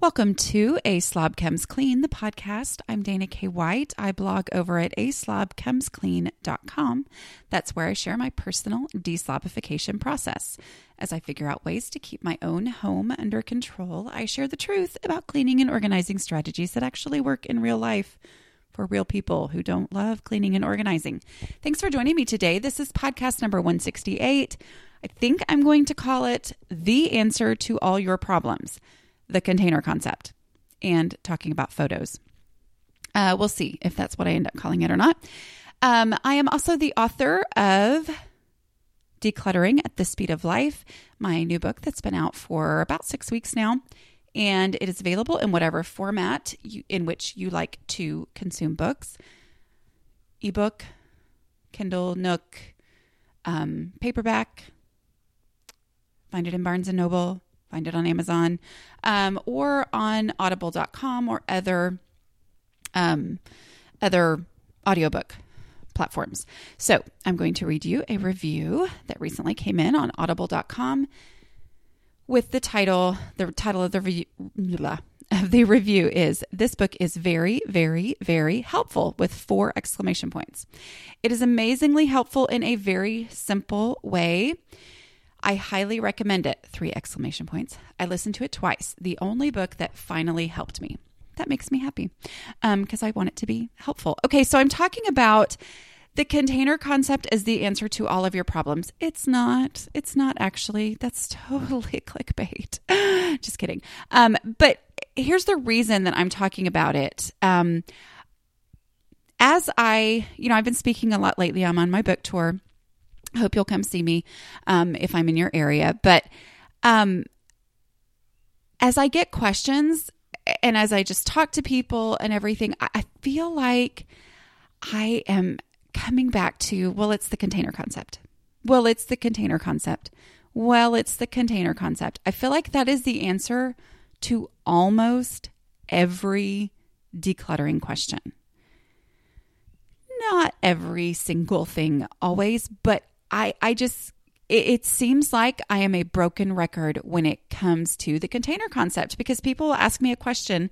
Welcome to A Slob Comes Clean, the podcast. I'm Dana K. White. I blog over at aslobcomesclean.com. That's where I share my personal deslobification process. As I figure out ways to keep my own home under control, I share the truth about cleaning and organizing strategies that actually work in real life for real people who don't love cleaning and organizing. Thanks for joining me today. This is podcast number 168. I think I'm going to call it The Answer to All Your Problems the container concept and talking about photos. Uh, we'll see if that's what I end up calling it or not. Um, I am also the author of Decluttering at the Speed of Life, my new book that's been out for about six weeks now. And it is available in whatever format you, in which you like to consume books ebook, Kindle, Nook, um, paperback. Find it in Barnes and Noble, Find it on Amazon um, or on audible.com or other um, other audiobook platforms. So I'm going to read you a review that recently came in on audible.com with the title, the title of the review, of the review is This book is very, very, very helpful with four exclamation points. It is amazingly helpful in a very simple way. I highly recommend it. Three exclamation points. I listened to it twice. The only book that finally helped me. That makes me happy because um, I want it to be helpful. Okay, so I'm talking about the container concept as the answer to all of your problems. It's not. It's not actually. That's totally clickbait. Just kidding. Um, but here's the reason that I'm talking about it. Um, as I, you know, I've been speaking a lot lately. I'm on my book tour hope you'll come see me um, if I'm in your area. But um, as I get questions and as I just talk to people and everything, I, I feel like I am coming back to, well, it's the container concept. Well, it's the container concept. Well, it's the container concept. I feel like that is the answer to almost every decluttering question. Not every single thing always, but I, I just, it, it seems like I am a broken record when it comes to the container concept because people ask me a question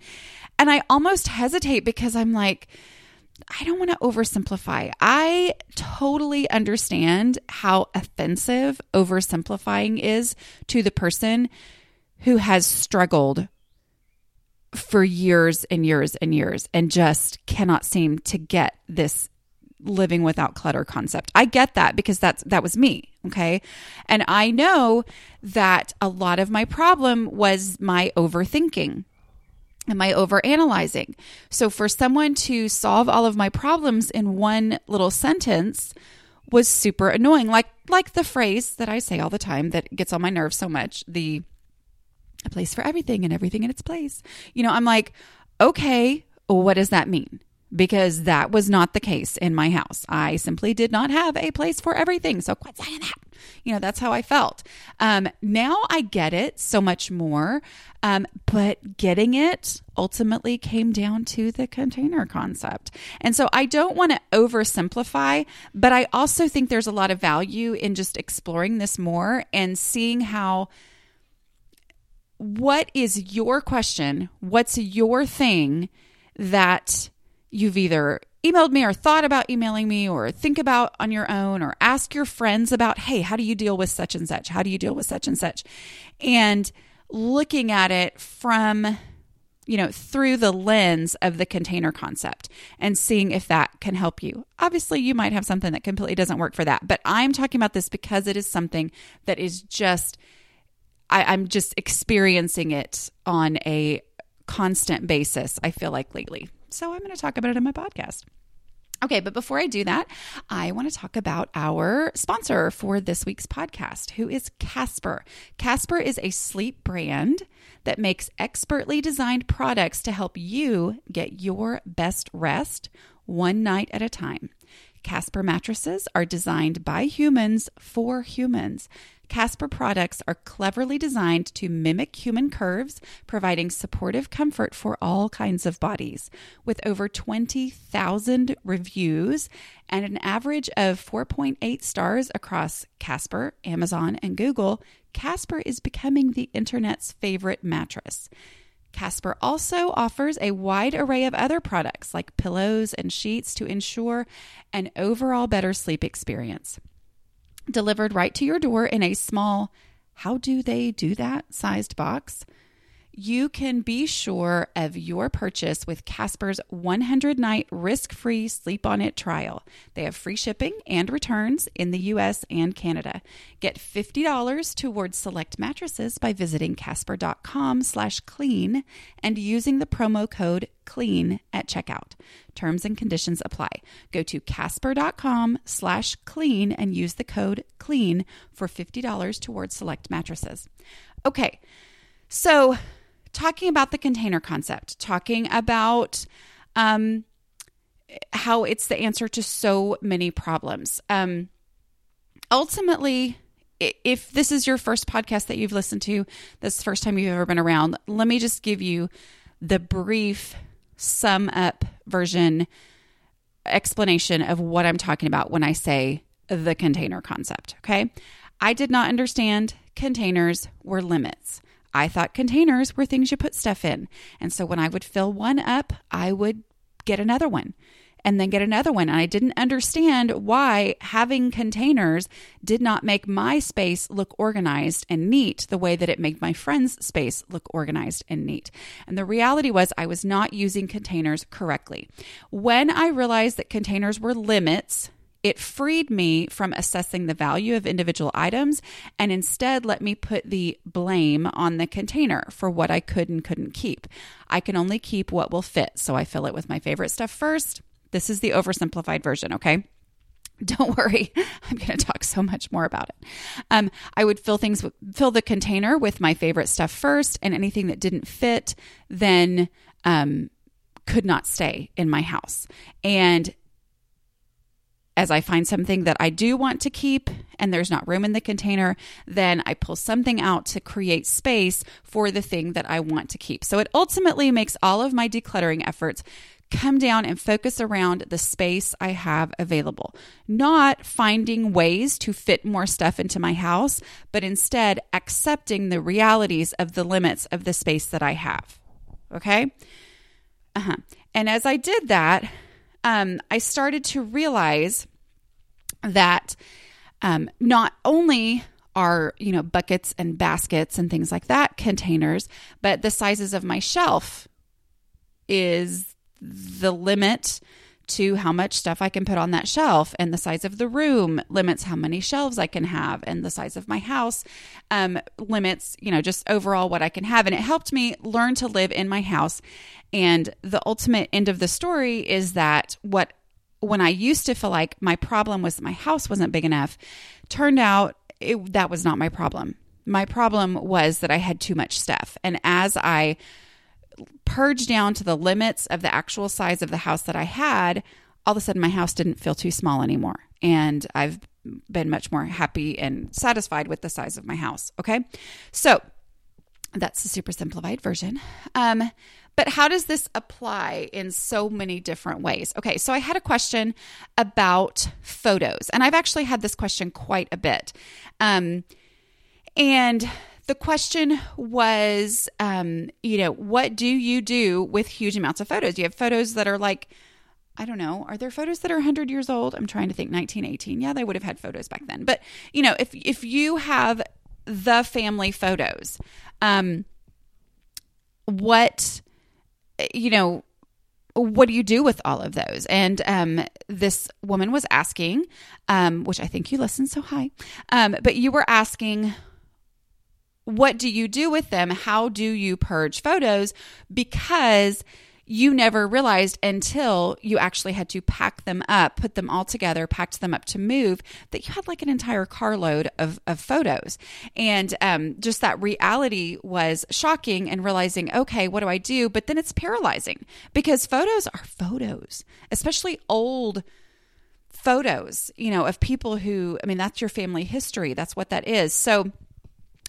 and I almost hesitate because I'm like, I don't want to oversimplify. I totally understand how offensive oversimplifying is to the person who has struggled for years and years and years and just cannot seem to get this living without clutter concept. I get that because that's that was me, okay? And I know that a lot of my problem was my overthinking and my overanalyzing. So for someone to solve all of my problems in one little sentence was super annoying. Like like the phrase that I say all the time that gets on my nerves so much, the a place for everything and everything in its place. You know, I'm like, okay, what does that mean? Because that was not the case in my house. I simply did not have a place for everything. So quit saying that. You know, that's how I felt. Um, now I get it so much more. Um, but getting it ultimately came down to the container concept. And so I don't want to oversimplify, but I also think there's a lot of value in just exploring this more and seeing how what is your question? What's your thing that you've either emailed me or thought about emailing me or think about on your own or ask your friends about, hey, how do you deal with such and such? How do you deal with such and such? And looking at it from, you know, through the lens of the container concept and seeing if that can help you. Obviously, you might have something that completely doesn't work for that, but I'm talking about this because it is something that is just, I, I'm just experiencing it on a constant basis, I feel like lately. So I'm going to talk about it in my podcast. Okay, but before I do that, I want to talk about our sponsor for this week's podcast, who is Casper. Casper is a sleep brand that makes expertly designed products to help you get your best rest one night at a time. Casper mattresses are designed by humans for humans. Casper products are cleverly designed to mimic human curves, providing supportive comfort for all kinds of bodies. With over 20,000 reviews and an average of 4.8 stars across Casper, Amazon, and Google, Casper is becoming the internet's favorite mattress. Casper also offers a wide array of other products like pillows and sheets to ensure an overall better sleep experience. Delivered right to your door in a small, how do they do that sized box? You can be sure of your purchase with Casper's 100 night risk free sleep on it trial. They have free shipping and returns in the US and Canada. Get $50 towards select mattresses by visiting casper.com slash clean and using the promo code clean at checkout. Terms and conditions apply. Go to casper.com slash clean and use the code clean for $50 towards select mattresses. Okay, so talking about the container concept, talking about um, how it's the answer to so many problems. Um, ultimately, if this is your first podcast that you've listened to, this first time you've ever been around, let me just give you the brief sum up version explanation of what I'm talking about when I say the container concept. Okay. I did not understand containers were limits. I thought containers were things you put stuff in. And so when I would fill one up, I would get another one and then get another one. And I didn't understand why having containers did not make my space look organized and neat the way that it made my friend's space look organized and neat. And the reality was, I was not using containers correctly. When I realized that containers were limits, it freed me from assessing the value of individual items and instead let me put the blame on the container for what I could and couldn't keep. I can only keep what will fit, so I fill it with my favorite stuff first. This is the oversimplified version, okay? Don't worry, I'm going to talk so much more about it. Um, I would fill things, fill the container with my favorite stuff first, and anything that didn't fit then um, could not stay in my house. And as I find something that I do want to keep and there's not room in the container, then I pull something out to create space for the thing that I want to keep. So it ultimately makes all of my decluttering efforts come down and focus around the space I have available, not finding ways to fit more stuff into my house, but instead accepting the realities of the limits of the space that I have. Okay? Uh-huh. And as I did that, um, I started to realize that um, not only are you know buckets and baskets and things like that containers, but the sizes of my shelf is the limit to how much stuff I can put on that shelf, and the size of the room limits how many shelves I can have, and the size of my house um, limits, you know, just overall what I can have. And it helped me learn to live in my house. And the ultimate end of the story is that what when I used to feel like my problem was my house wasn't big enough, turned out it, that was not my problem. My problem was that I had too much stuff. And as I purge down to the limits of the actual size of the house that I had, all of a sudden my house didn't feel too small anymore. And I've been much more happy and satisfied with the size of my house. Okay. So that's the super simplified version. Um, but how does this apply in so many different ways? Okay, so I had a question about photos, and I've actually had this question quite a bit. Um, and the question was, um, you know, what do you do with huge amounts of photos? You have photos that are like, I don't know, are there photos that are 100 years old? I'm trying to think 1918. Yeah, they would have had photos back then. But, you know, if if you have the family photos, um what you know, what do you do with all of those? And um, this woman was asking, um, which I think you listened, so hi. Um, but you were asking what do you do with them? How do you purge photos? Because you never realized until you actually had to pack them up, put them all together, packed them up to move, that you had like an entire carload of, of photos. And um, just that reality was shocking and realizing, okay, what do I do? But then it's paralyzing because photos are photos, especially old photos, you know, of people who, I mean, that's your family history. That's what that is. So,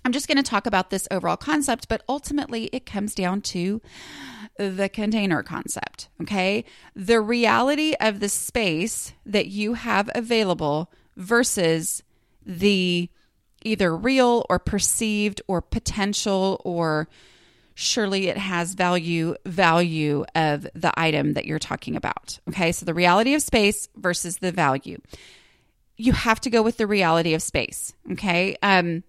I'm just going to talk about this overall concept, but ultimately it comes down to the container concept. Okay. The reality of the space that you have available versus the either real or perceived or potential or surely it has value value of the item that you're talking about. Okay? So the reality of space versus the value. You have to go with the reality of space, okay? Um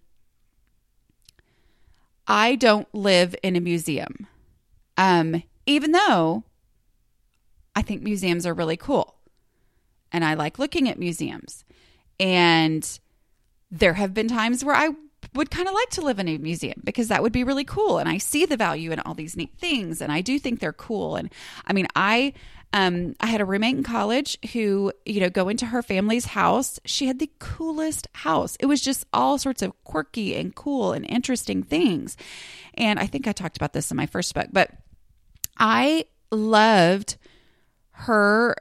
I don't live in a museum. Um even though I think museums are really cool and I like looking at museums. And there have been times where I would kind of like to live in a museum because that would be really cool. And I see the value in all these neat things. And I do think they're cool. And I mean, I. Um, I had a roommate in college who, you know, go into her family's house. She had the coolest house. It was just all sorts of quirky and cool and interesting things. And I think I talked about this in my first book, but I loved her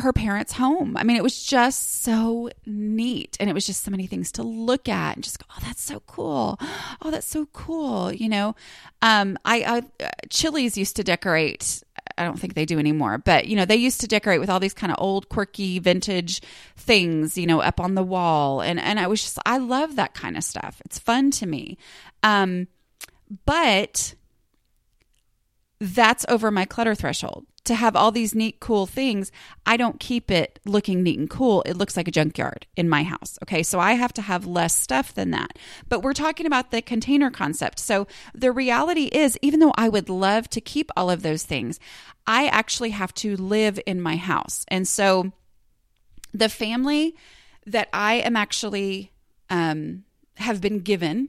her parents' home. I mean, it was just so neat. And it was just so many things to look at and just go, oh, that's so cool. Oh, that's so cool. You know, um, I, I Chili's used to decorate. I don't think they do anymore, but you know, they used to decorate with all these kind of old, quirky, vintage things, you know, up on the wall. And, and I was just, I love that kind of stuff. It's fun to me. Um, but that's over my clutter threshold to have all these neat, cool things, I don't keep it looking neat and cool. It looks like a junkyard in my house. Okay. So I have to have less stuff than that. But we're talking about the container concept. So the reality is, even though I would love to keep all of those things, I actually have to live in my house. And so the family that I am actually, um, have been given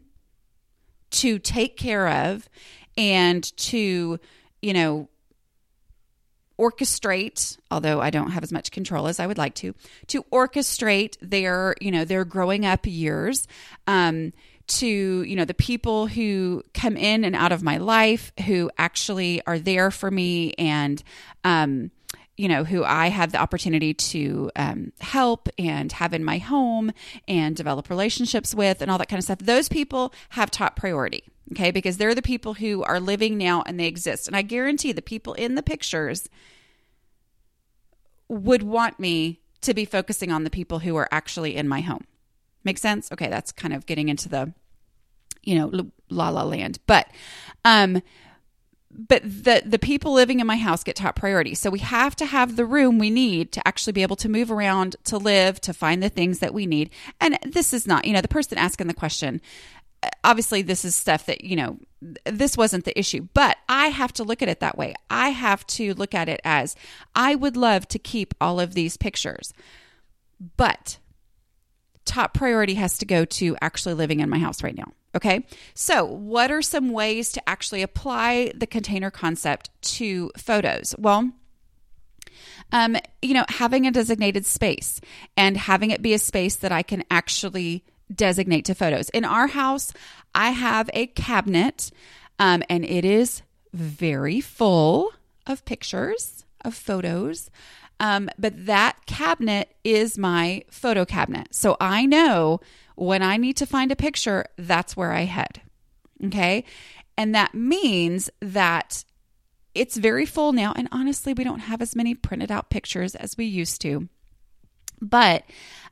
to take care of and to, you know, orchestrate although i don't have as much control as i would like to to orchestrate their you know their growing up years um, to you know the people who come in and out of my life who actually are there for me and um, you know who i have the opportunity to um, help and have in my home and develop relationships with and all that kind of stuff those people have top priority okay because they're the people who are living now and they exist and i guarantee the people in the pictures would want me to be focusing on the people who are actually in my home. Make sense? Okay, that's kind of getting into the you know la la land. But um but the the people living in my house get top priority. So we have to have the room we need to actually be able to move around, to live, to find the things that we need. And this is not, you know, the person asking the question uh, obviously this is stuff that you know this wasn't the issue but i have to look at it that way i have to look at it as i would love to keep all of these pictures but top priority has to go to actually living in my house right now okay so what are some ways to actually apply the container concept to photos well um, you know, having a designated space and having it be a space that I can actually designate to photos. In our house, I have a cabinet um, and it is very full of pictures, of photos. Um, but that cabinet is my photo cabinet. So I know when I need to find a picture, that's where I head. Okay. And that means that it's very full now. And honestly, we don't have as many printed out pictures as we used to. But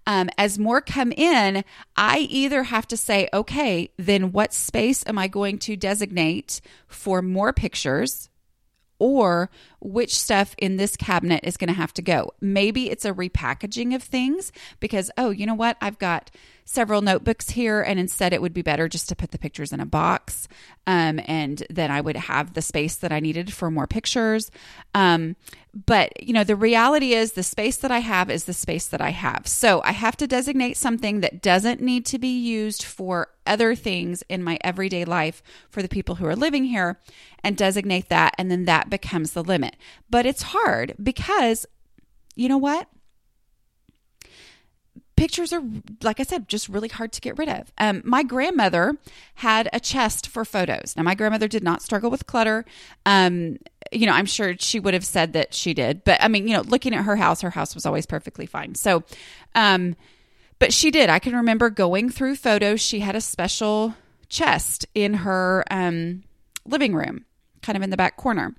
um, as more come in, I either have to say, okay, then what space am I going to designate for more pictures? Or which stuff in this cabinet is going to have to go. Maybe it's a repackaging of things because, oh, you know what? I've got several notebooks here, and instead it would be better just to put the pictures in a box. Um, and then I would have the space that I needed for more pictures. Um, but, you know, the reality is the space that I have is the space that I have. So I have to designate something that doesn't need to be used for other things in my everyday life for the people who are living here and designate that. And then that becomes the limit. But it's hard because, you know what? pictures are like i said just really hard to get rid of. Um, my grandmother had a chest for photos. Now my grandmother did not struggle with clutter. Um, you know i'm sure she would have said that she did. But i mean you know looking at her house her house was always perfectly fine. So um, but she did. I can remember going through photos. She had a special chest in her um, living room kind of in the back corner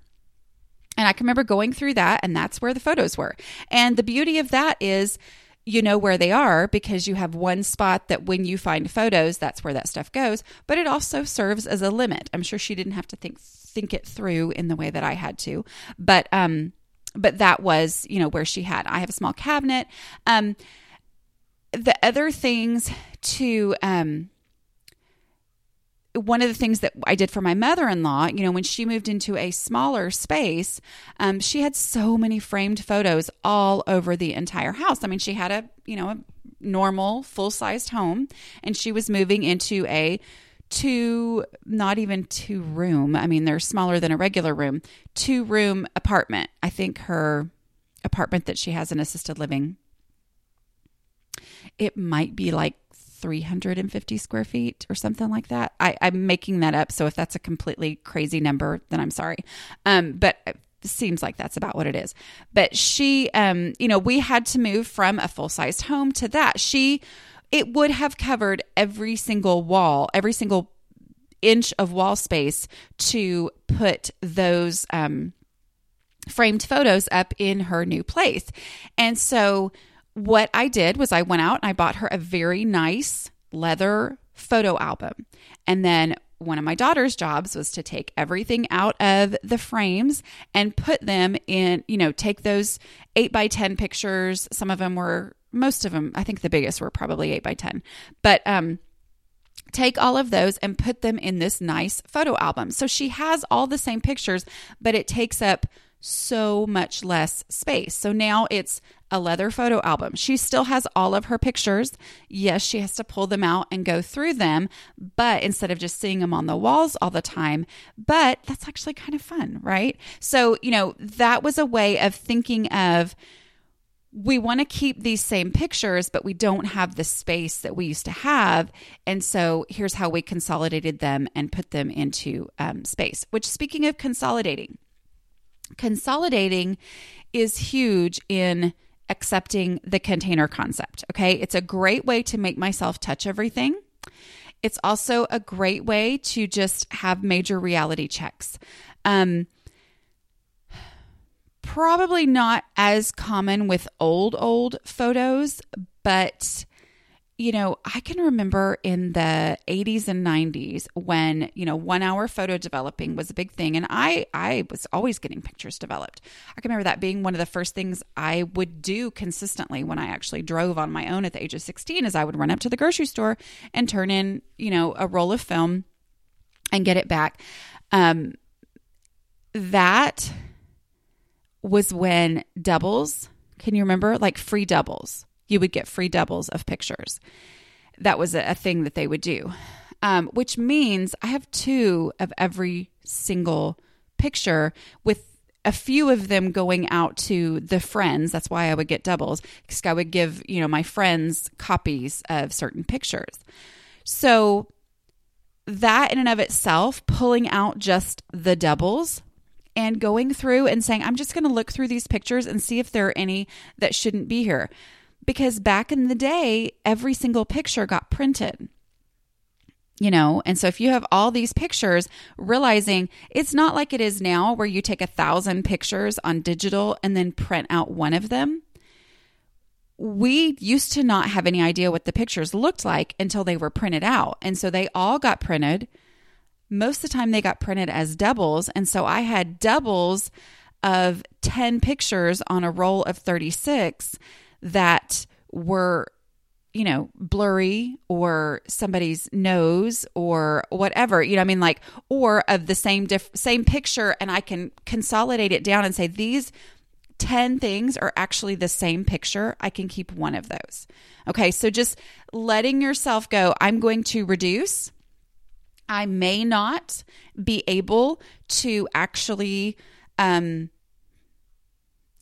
and i can remember going through that and that's where the photos were and the beauty of that is you know where they are because you have one spot that when you find photos, that's where that stuff goes. But it also serves as a limit. I'm sure she didn't have to think think it through in the way that I had to, but um, but that was you know where she had. I have a small cabinet. Um, the other things to um one of the things that I did for my mother in law, you know, when she moved into a smaller space, um, she had so many framed photos all over the entire house. I mean, she had a, you know, a normal full sized home and she was moving into a two, not even two room. I mean, they're smaller than a regular room, two room apartment. I think her apartment that she has in assisted living, it might be like 350 square feet or something like that. I, am making that up. So if that's a completely crazy number, then I'm sorry. Um, but it seems like that's about what it is. But she, um, you know, we had to move from a full sized home to that. She, it would have covered every single wall, every single inch of wall space to put those um, framed photos up in her new place. And so, what I did was I went out and I bought her a very nice leather photo album. And then one of my daughter's jobs was to take everything out of the frames and put them in, you know, take those eight by 10 pictures. Some of them were, most of them, I think the biggest were probably eight by 10. But, um, take all of those and put them in this nice photo album. So she has all the same pictures, but it takes up so much less space. So now it's a leather photo album. She still has all of her pictures. Yes, she has to pull them out and go through them, but instead of just seeing them on the walls all the time, but that's actually kind of fun, right? So, you know, that was a way of thinking of we want to keep these same pictures, but we don't have the space that we used to have. And so here's how we consolidated them and put them into um, space. Which, speaking of consolidating, consolidating is huge in accepting the container concept. Okay. It's a great way to make myself touch everything. It's also a great way to just have major reality checks. Um, probably not as common with old, old photos, but you know, I can remember in the 80s and 90s when, you know, 1 hour photo developing was a big thing and I I was always getting pictures developed. I can remember that being one of the first things I would do consistently when I actually drove on my own at the age of 16 is I would run up to the grocery store and turn in, you know, a roll of film and get it back. Um that was when doubles, can you remember like free doubles? You would get free doubles of pictures. That was a, a thing that they would do, um, which means I have two of every single picture with a few of them going out to the friends. That's why I would get doubles because I would give, you know, my friends copies of certain pictures. So that in and of itself, pulling out just the doubles and going through and saying, I'm just going to look through these pictures and see if there are any that shouldn't be here because back in the day, every single picture got printed. You know, and so if you have all these pictures, realizing it's not like it is now where you take a thousand pictures on digital and then print out one of them. We used to not have any idea what the pictures looked like until they were printed out. And so they all got printed. Most of the time, they got printed as doubles. And so I had doubles of 10 pictures on a roll of 36 that were you know blurry or somebody's nose or whatever you know i mean? Like or of the same diff- same picture and i can consolidate it down and say these 10 things are actually the same picture. I can keep one of those. Okay so just letting yourself go i'm going to reduce. I may not be able to actually um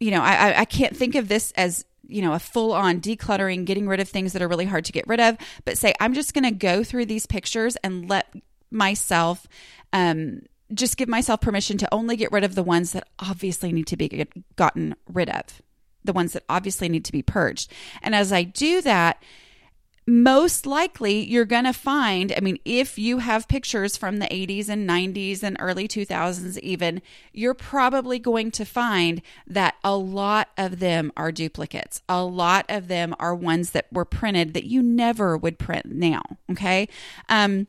you know I, I can't think of this as you know, a full on decluttering, getting rid of things that are really hard to get rid of, but say, I'm just going to go through these pictures and let myself, um, just give myself permission to only get rid of the ones that obviously need to be gotten rid of, the ones that obviously need to be purged. And as I do that, most likely you're going to find, I mean, if you have pictures from the 80s and 90s and early 2000s, even, you're probably going to find that a lot of them are duplicates. A lot of them are ones that were printed that you never would print now. Okay. Um,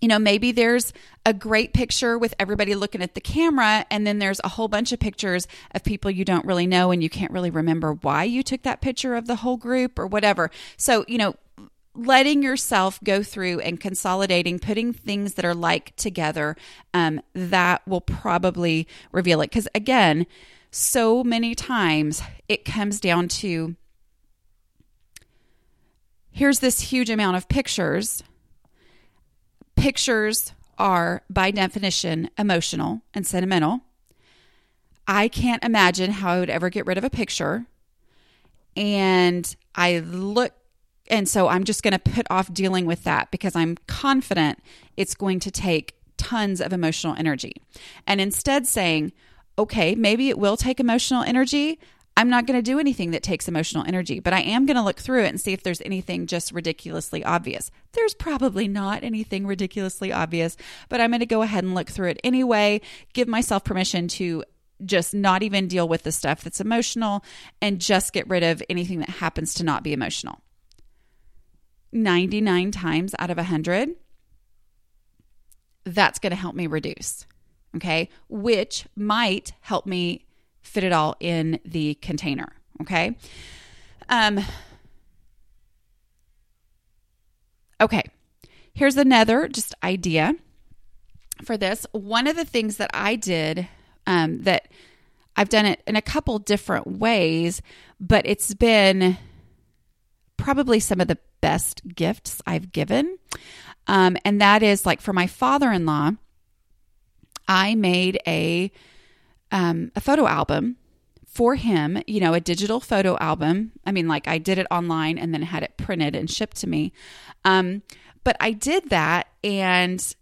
you know, maybe there's a great picture with everybody looking at the camera, and then there's a whole bunch of pictures of people you don't really know and you can't really remember why you took that picture of the whole group or whatever. So, you know, letting yourself go through and consolidating, putting things that are like together, um, that will probably reveal it. Because again, so many times it comes down to here's this huge amount of pictures Pictures are, by definition, emotional and sentimental. I can't imagine how I would ever get rid of a picture. And I look, and so I'm just going to put off dealing with that because I'm confident it's going to take tons of emotional energy. And instead saying, okay, maybe it will take emotional energy. I'm not going to do anything that takes emotional energy, but I am going to look through it and see if there's anything just ridiculously obvious. There's probably not anything ridiculously obvious, but I'm going to go ahead and look through it anyway, give myself permission to just not even deal with the stuff that's emotional and just get rid of anything that happens to not be emotional. 99 times out of 100, that's going to help me reduce. Okay. Which might help me fit it all in the container. Okay. Um, okay. Here's another just idea for this. One of the things that I did um, that I've done it in a couple different ways, but it's been probably some of the best gifts I've given. Um, and that is like for my father in law, I made a um, a photo album for him, you know, a digital photo album. I mean, like I did it online and then had it printed and shipped to me. Um, but I did that and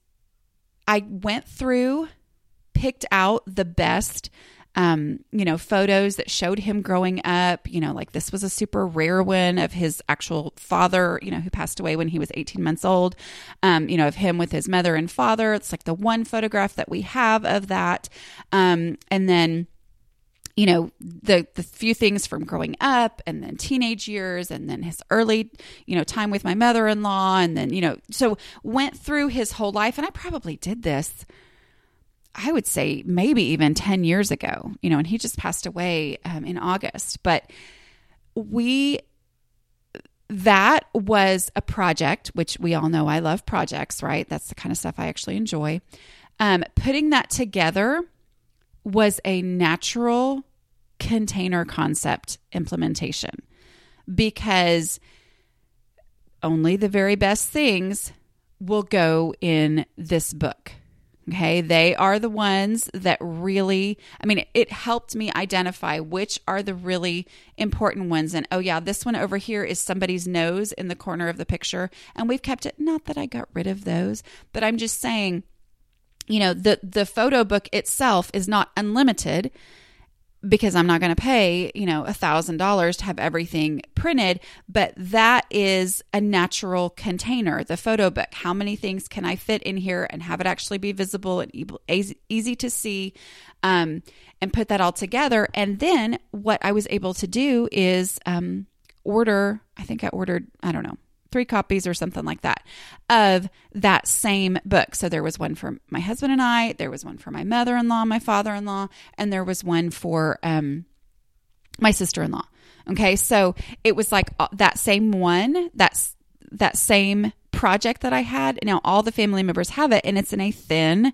I went through, picked out the best um, you know, photos that showed him growing up. You know, like this was a super rare one of his actual father, you know, who passed away when he was 18 months old. Um, you know, of him with his mother and father. It's like the one photograph that we have of that. Um, and then, you know the the few things from growing up and then teenage years and then his early you know time with my mother-in-law and then you know so went through his whole life and I probably did this I would say maybe even 10 years ago, you know, and he just passed away um, in August. But we, that was a project, which we all know I love projects, right? That's the kind of stuff I actually enjoy. Um, putting that together was a natural container concept implementation because only the very best things will go in this book Okay. They are the ones that really, I mean, it helped me identify which are the really important ones. And oh, yeah, this one over here is somebody's nose in the corner of the picture. And we've kept it. Not that I got rid of those, but I'm just saying, you know, the, the photo book itself is not unlimited because I'm not going to pay, you know, a thousand dollars to have everything printed, but that is a natural container, the photo book. How many things can I fit in here and have it actually be visible and easy, to see, um, and put that all together. And then what I was able to do is um, order. I think I ordered, I don't know, three copies or something like that of that same book. So there was one for my husband and I, there was one for my mother in law, my father in law, and there was one for um, my sister in law. Okay, so it was like uh, that same one, that's that same project that I had. Now all the family members have it, and it's in a thin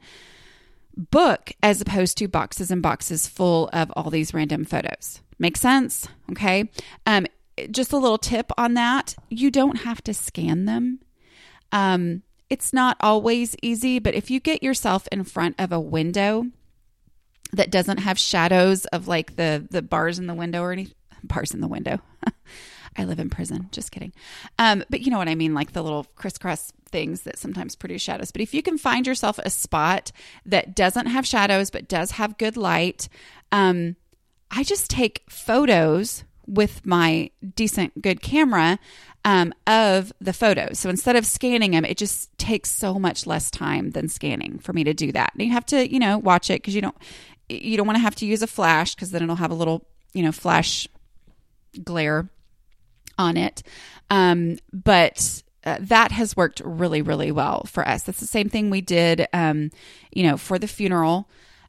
book as opposed to boxes and boxes full of all these random photos. Make sense? Okay. Um, just a little tip on that you don't have to scan them. Um, it's not always easy, but if you get yourself in front of a window that doesn't have shadows of like the the bars in the window or any bars in the window. I live in prison. Just kidding. Um, but you know what I mean, like the little crisscross things that sometimes produce shadows. But if you can find yourself a spot that doesn't have shadows but does have good light, um, I just take photos with my decent, good camera um, of the photos. So instead of scanning them, it just takes so much less time than scanning for me to do that. And you have to, you know, watch it because you don't you don't want to have to use a flash because then it'll have a little, you know, flash glare on it. Um, but uh, that has worked really, really well for us. That's the same thing we did, um, you know, for the funeral.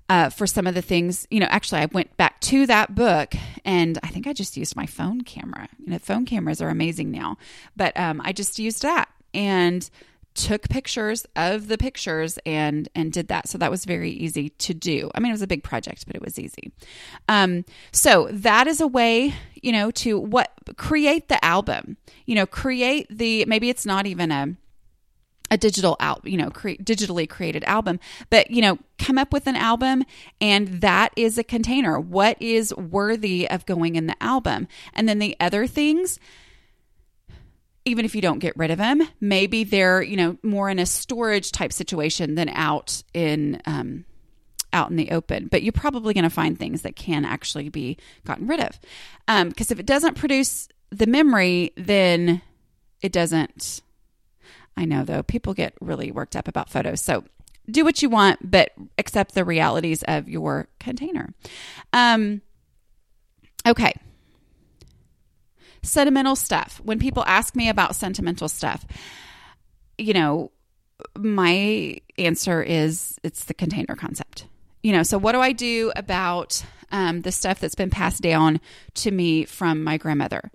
Uh, for some of the things, you know, actually, I went back to that book and I think I just used my phone camera. You know, phone cameras are amazing now, but um, I just used that and took pictures of the pictures and and did that. So that was very easy to do. I mean it was a big project but it was easy. Um so that is a way you know to what create the album you know create the maybe it's not even a a digital out you know digitally created album. But you know come up with an album and that is a container. What is worthy of going in the album? And then the other things even if you don't get rid of them maybe they're you know more in a storage type situation than out in um, out in the open. But you're probably going to find things that can actually be gotten rid of. Because um, if it doesn't produce the memory then it doesn't I know though, people get really worked up about photos. So do what you want, but accept the realities of your container. Um, okay. Sentimental stuff. When people ask me about sentimental stuff, you know, my answer is it's the container concept. You know, so what do I do about um, the stuff that's been passed down to me from my grandmother?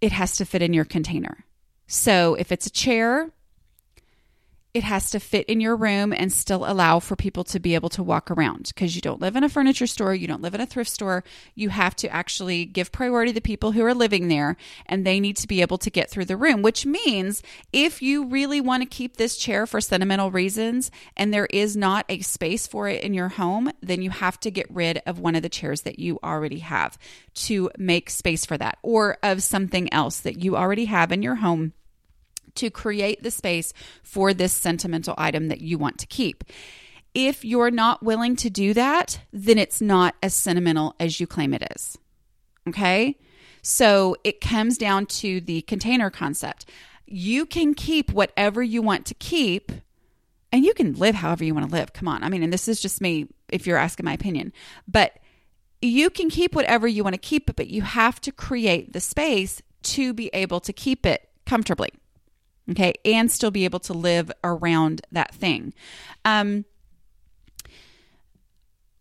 It has to fit in your container. So if it's a chair, it has to fit in your room and still allow for people to be able to walk around because you don't live in a furniture store, you don't live in a thrift store. You have to actually give priority to the people who are living there and they need to be able to get through the room, which means if you really want to keep this chair for sentimental reasons and there is not a space for it in your home, then you have to get rid of one of the chairs that you already have to make space for that or of something else that you already have in your home to create the space for this sentimental item that you want to keep. If you're not willing to do that, then it's not as sentimental as you claim it is. Okay? So it comes down to the container concept. You can keep whatever you want to keep and you can live however you want to live. Come on. I mean, and this is just me if you're asking my opinion. But you can keep whatever you want to keep, but you have to create the space to be able to keep it comfortably okay, and still be able to live around that thing. Um,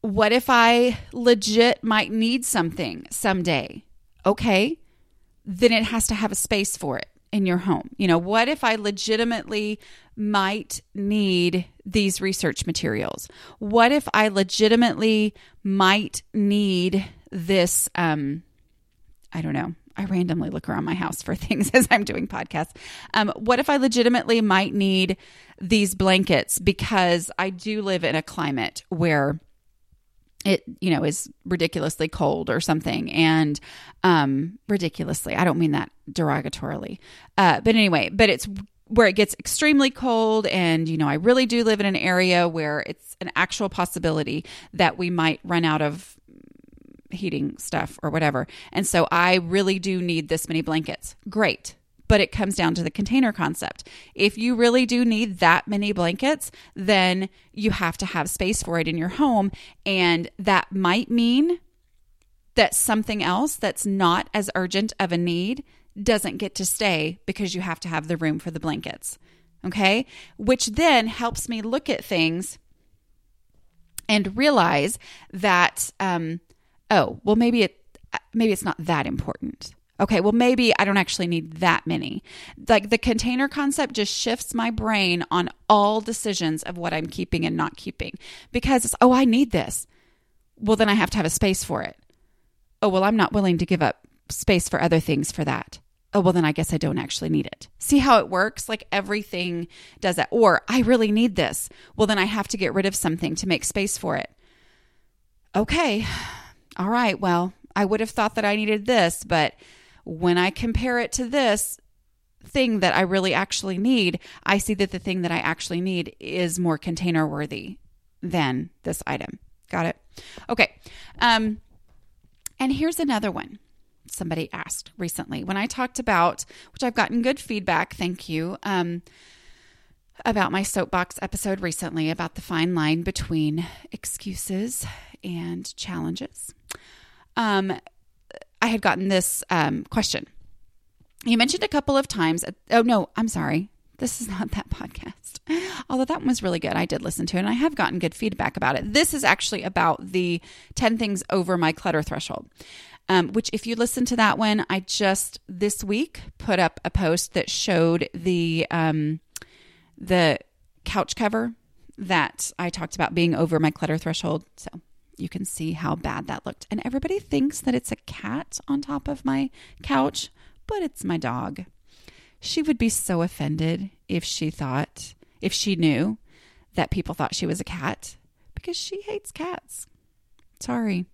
what if I legit might need something someday? Okay, then it has to have a space for it in your home. You know, what if I legitimately might need these research materials? What if I legitimately might need this um I don't know, I randomly look around my house for things as I'm doing podcasts. Um, what if I legitimately might need these blankets? Because I do live in a climate where it you know is ridiculously cold or something. And um ridiculously i don't mean that derogatorily. Uh but anyway but it's where it gets extremely cold. And you know i really do live in an area where it's an actual possibility that we might run out of heating stuff or whatever. And so I really do need this many blankets. Great. But it comes down to the container concept. If you really do need that many blankets, then you have to have space for it in your home. And that might mean that something else that's not as urgent of a need doesn't get to stay because you have to have the room for the blankets. Okay. Which then helps me look at things and realize that um, oh, well, maybe it maybe it's not that important. Okay, well, maybe I don't actually need that many. Like the container concept just shifts my brain on all decisions of what I'm keeping and not keeping because it's, oh, I need this. Well, then I have to have a space for it. Oh, well, I'm not willing to give up space for other things for that. Oh, well, then I guess I don't actually need it. See how it works? Like everything does that. Or I really need this. Well, then I have to get rid of something to make space for it. Okay, all right, well, I would have thought that I needed this, but when I compare it to this thing that I really actually need, I see that the thing that I actually need is more container worthy than this item. Got it? Okay. Um, and here's another one. somebody asked recently when I talked about, which I've gotten good feedback, thank you, um, about my soapbox episode recently about the fine line between excuses and challenges. Um, I had gotten this um, question. You mentioned a couple of times. Oh, no, I'm sorry. This is not that podcast. Although that one was really good. I did listen to it and I have gotten good feedback about it. This is actually about the 10 things over my clutter threshold. Um, which, if you listen to that one, I just this week put up a post that showed the um, the couch cover that I talked about being over my clutter threshold. So you can see how bad that looked. And everybody thinks that it's a cat on top of my couch, but it's my dog. She would be so offended if she thought, if she knew that people thought she was a cat because she hates cats. Sorry.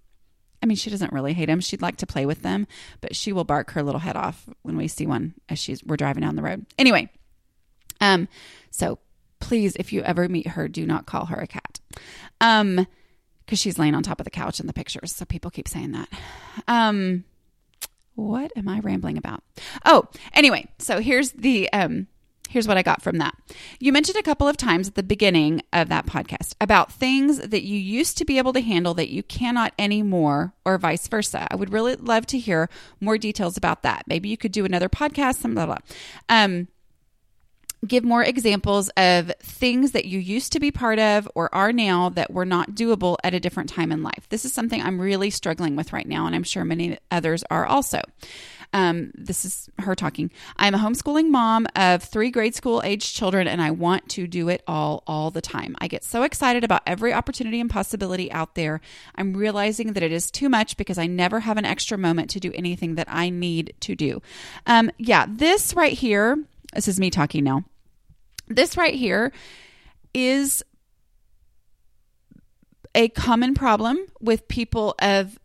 I mean, she doesn't really hate them. She'd like to play with them, but she will bark her little head off when we see one as she's we're driving down the road. Anyway, um, so please, if you ever meet her, do not call her a cat. Um, because she's laying on top of the couch in the pictures. So people keep saying that. Um, what am I rambling about? Oh, anyway, so here's the um here's what I got from that. You mentioned a couple of times at the beginning of that podcast about things that you used to be able to handle that you cannot anymore or vice versa. I would really love to hear more details about that. Maybe you could do another podcast, some blah blah. Um give more examples of things that you used to be part of or are now that were not doable at a different time in life. This is something I'm really struggling with right now, and I'm sure many others are also. Um, this is her talking. I'm a homeschooling mom of three grade school age children, and I want to do it all, all the time. I get so excited about every opportunity and possibility out there. I'm realizing that it is too much because I never have an extra moment to do anything that I need to do. Um, yeah, this right here, this is me talking now. This right here is a common problem with people of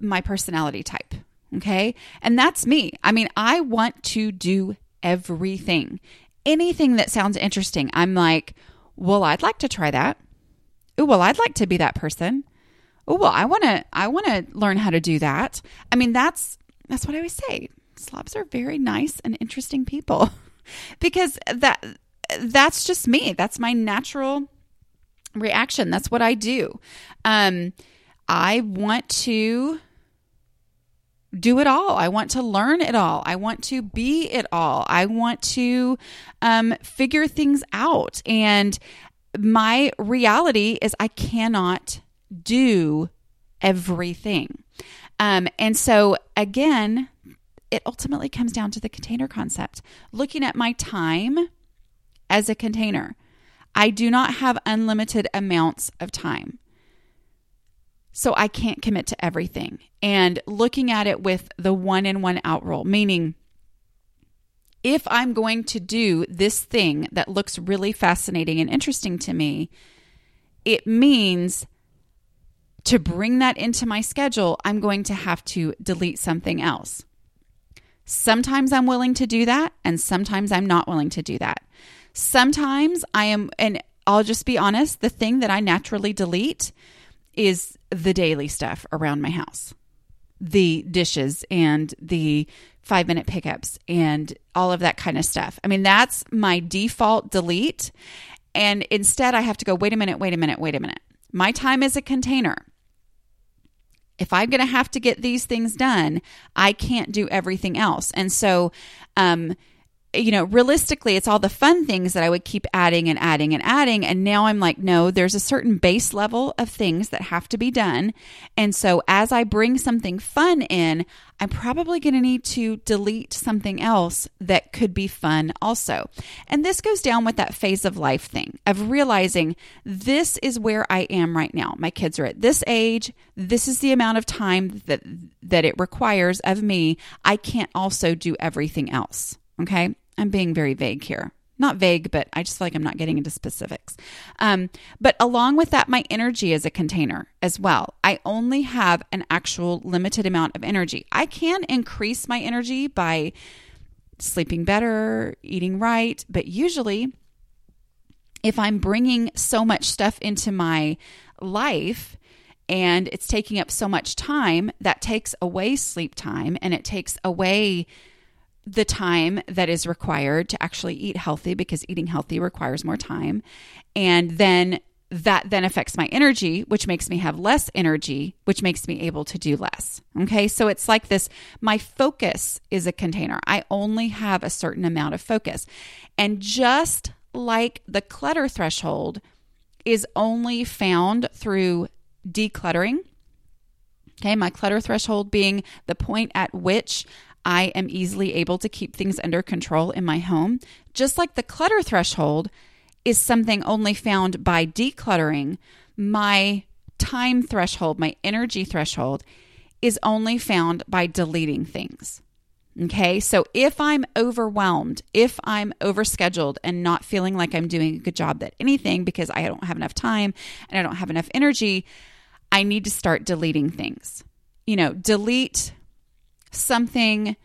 my personality type. Okay. And that's me. I mean, I want to do everything. Anything that sounds interesting, I'm like, well, I'd like to try that. Oh, well, I'd like to be that person. Oh, well, I want to I want to learn how to do that. I mean, that's that's what I always say. Slobs are very nice and interesting people because that that's just me. That's my natural reaction. That's what I do. Um, I want to do it all. I want to learn it all. I want to be it all. I want to um, figure things out. And my reality is I cannot do everything. Um, and so, again, it ultimately comes down to the container concept. Looking at my time as a container. I do not have unlimited amounts of time. So I can't commit to everything. And looking at it with the one in one out rule, meaning if I'm going to do this thing that looks really fascinating and interesting to me, it means to bring that into my schedule, I'm going to have to delete something else. Sometimes I'm willing to do that, and sometimes I'm not willing to do that. Sometimes I am, and I'll just be honest, the thing that I naturally delete is the daily stuff around my house the dishes and the five minute pickups and all of that kind of stuff. I mean, that's my default delete. And instead, I have to go, wait a minute, wait a minute, wait a minute. My time is a container. If I'm going to have to get these things done, I can't do everything else. And so, um, you know, realistically, it's all the fun things that I would keep adding and adding and adding. And now I'm like, no, there's a certain base level of things that have to be done. And so as I bring something fun in, I'm probably going to need to delete something else that could be fun also. And this goes down with that phase of life thing of realizing this is where I am right now. My kids are at this age. This is the amount of time that, that it requires of me. I can't also do everything else. Okay. I'm being very vague here. Not vague, but I just feel like I'm not getting into specifics. Um, but along with that, my energy is a container as well. I only have an actual limited amount of energy. I can increase my energy by sleeping better, eating right, but usually, if I'm bringing so much stuff into my life, and it's taking up so much time that takes away sleep time and it takes away the time that is required to actually eat healthy because eating healthy requires more time. And then that then affects my energy, which makes me have less energy, which makes me able to do less. Okay. So it's like this my focus is a container. I only have a certain amount of focus. And just like the clutter threshold is only found through decluttering. Okay. My clutter threshold being the point at which I am easily able to keep things under control in my home. Just like the clutter threshold is something only found by decluttering, my time threshold, my energy threshold is only found by deleting things. Okay, so if I'm overwhelmed, if I'm overscheduled and not feeling like I'm doing a good job at anything because I don't have enough time and I don't have enough energy, I need to start deleting things. You know, delete something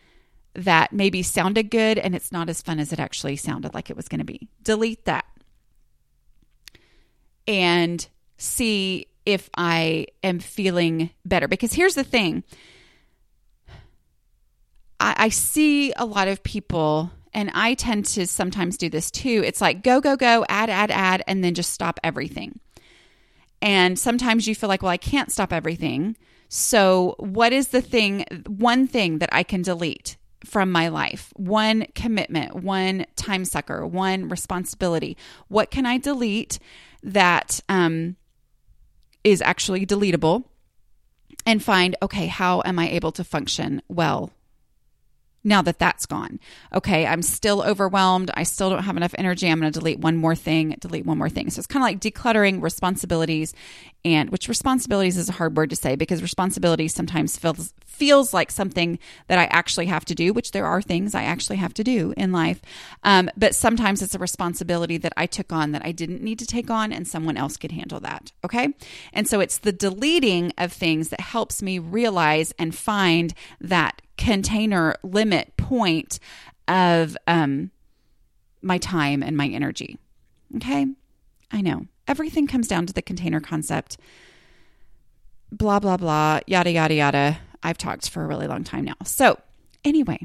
that maybe sounded good and it's not as fun as it actually sounded like it was going to be. Delete that and see if I am feeling better. Because here's the thing I, I see a lot of people and I tend to sometimes do this too. It's like go, go, go, add, add, add, and then just stop everything. And sometimes you feel like, well, I can't stop everything. So, what is the thing, one thing that I can delete from my life? One commitment, one time sucker, one responsibility. What can I delete that um, is actually deletable? And find, okay, how am I able to function well now that that's gone. Okay, I'm still overwhelmed. I still don't have enough energy. I'm going to delete one more thing, delete one more thing. So it's kind of like decluttering responsibilities and which responsibilities is a hard word to say because responsibility sometimes feels feels like something that I actually have to do, which there are things I actually have to do in life. Um, but sometimes it's a responsibility that I took on that I didn't need to take on and someone else could handle that. Okay. And so it's the deleting of things that helps me realize and find that container limit point of um, my time and my energy. Okay. I know everything comes down to the container concept. Blah, blah, blah, yada, yada, yada. I've talked for a really long time now. So, anyway,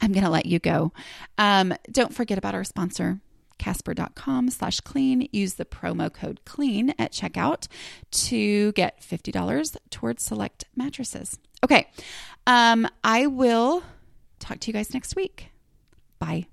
I'm going to let you go. Um, don't forget about our sponsor, Casper.com slash clean. Use the promo code clean at checkout to get $50 towards select mattresses. Okay. Um, I will talk to you guys next week. Bye.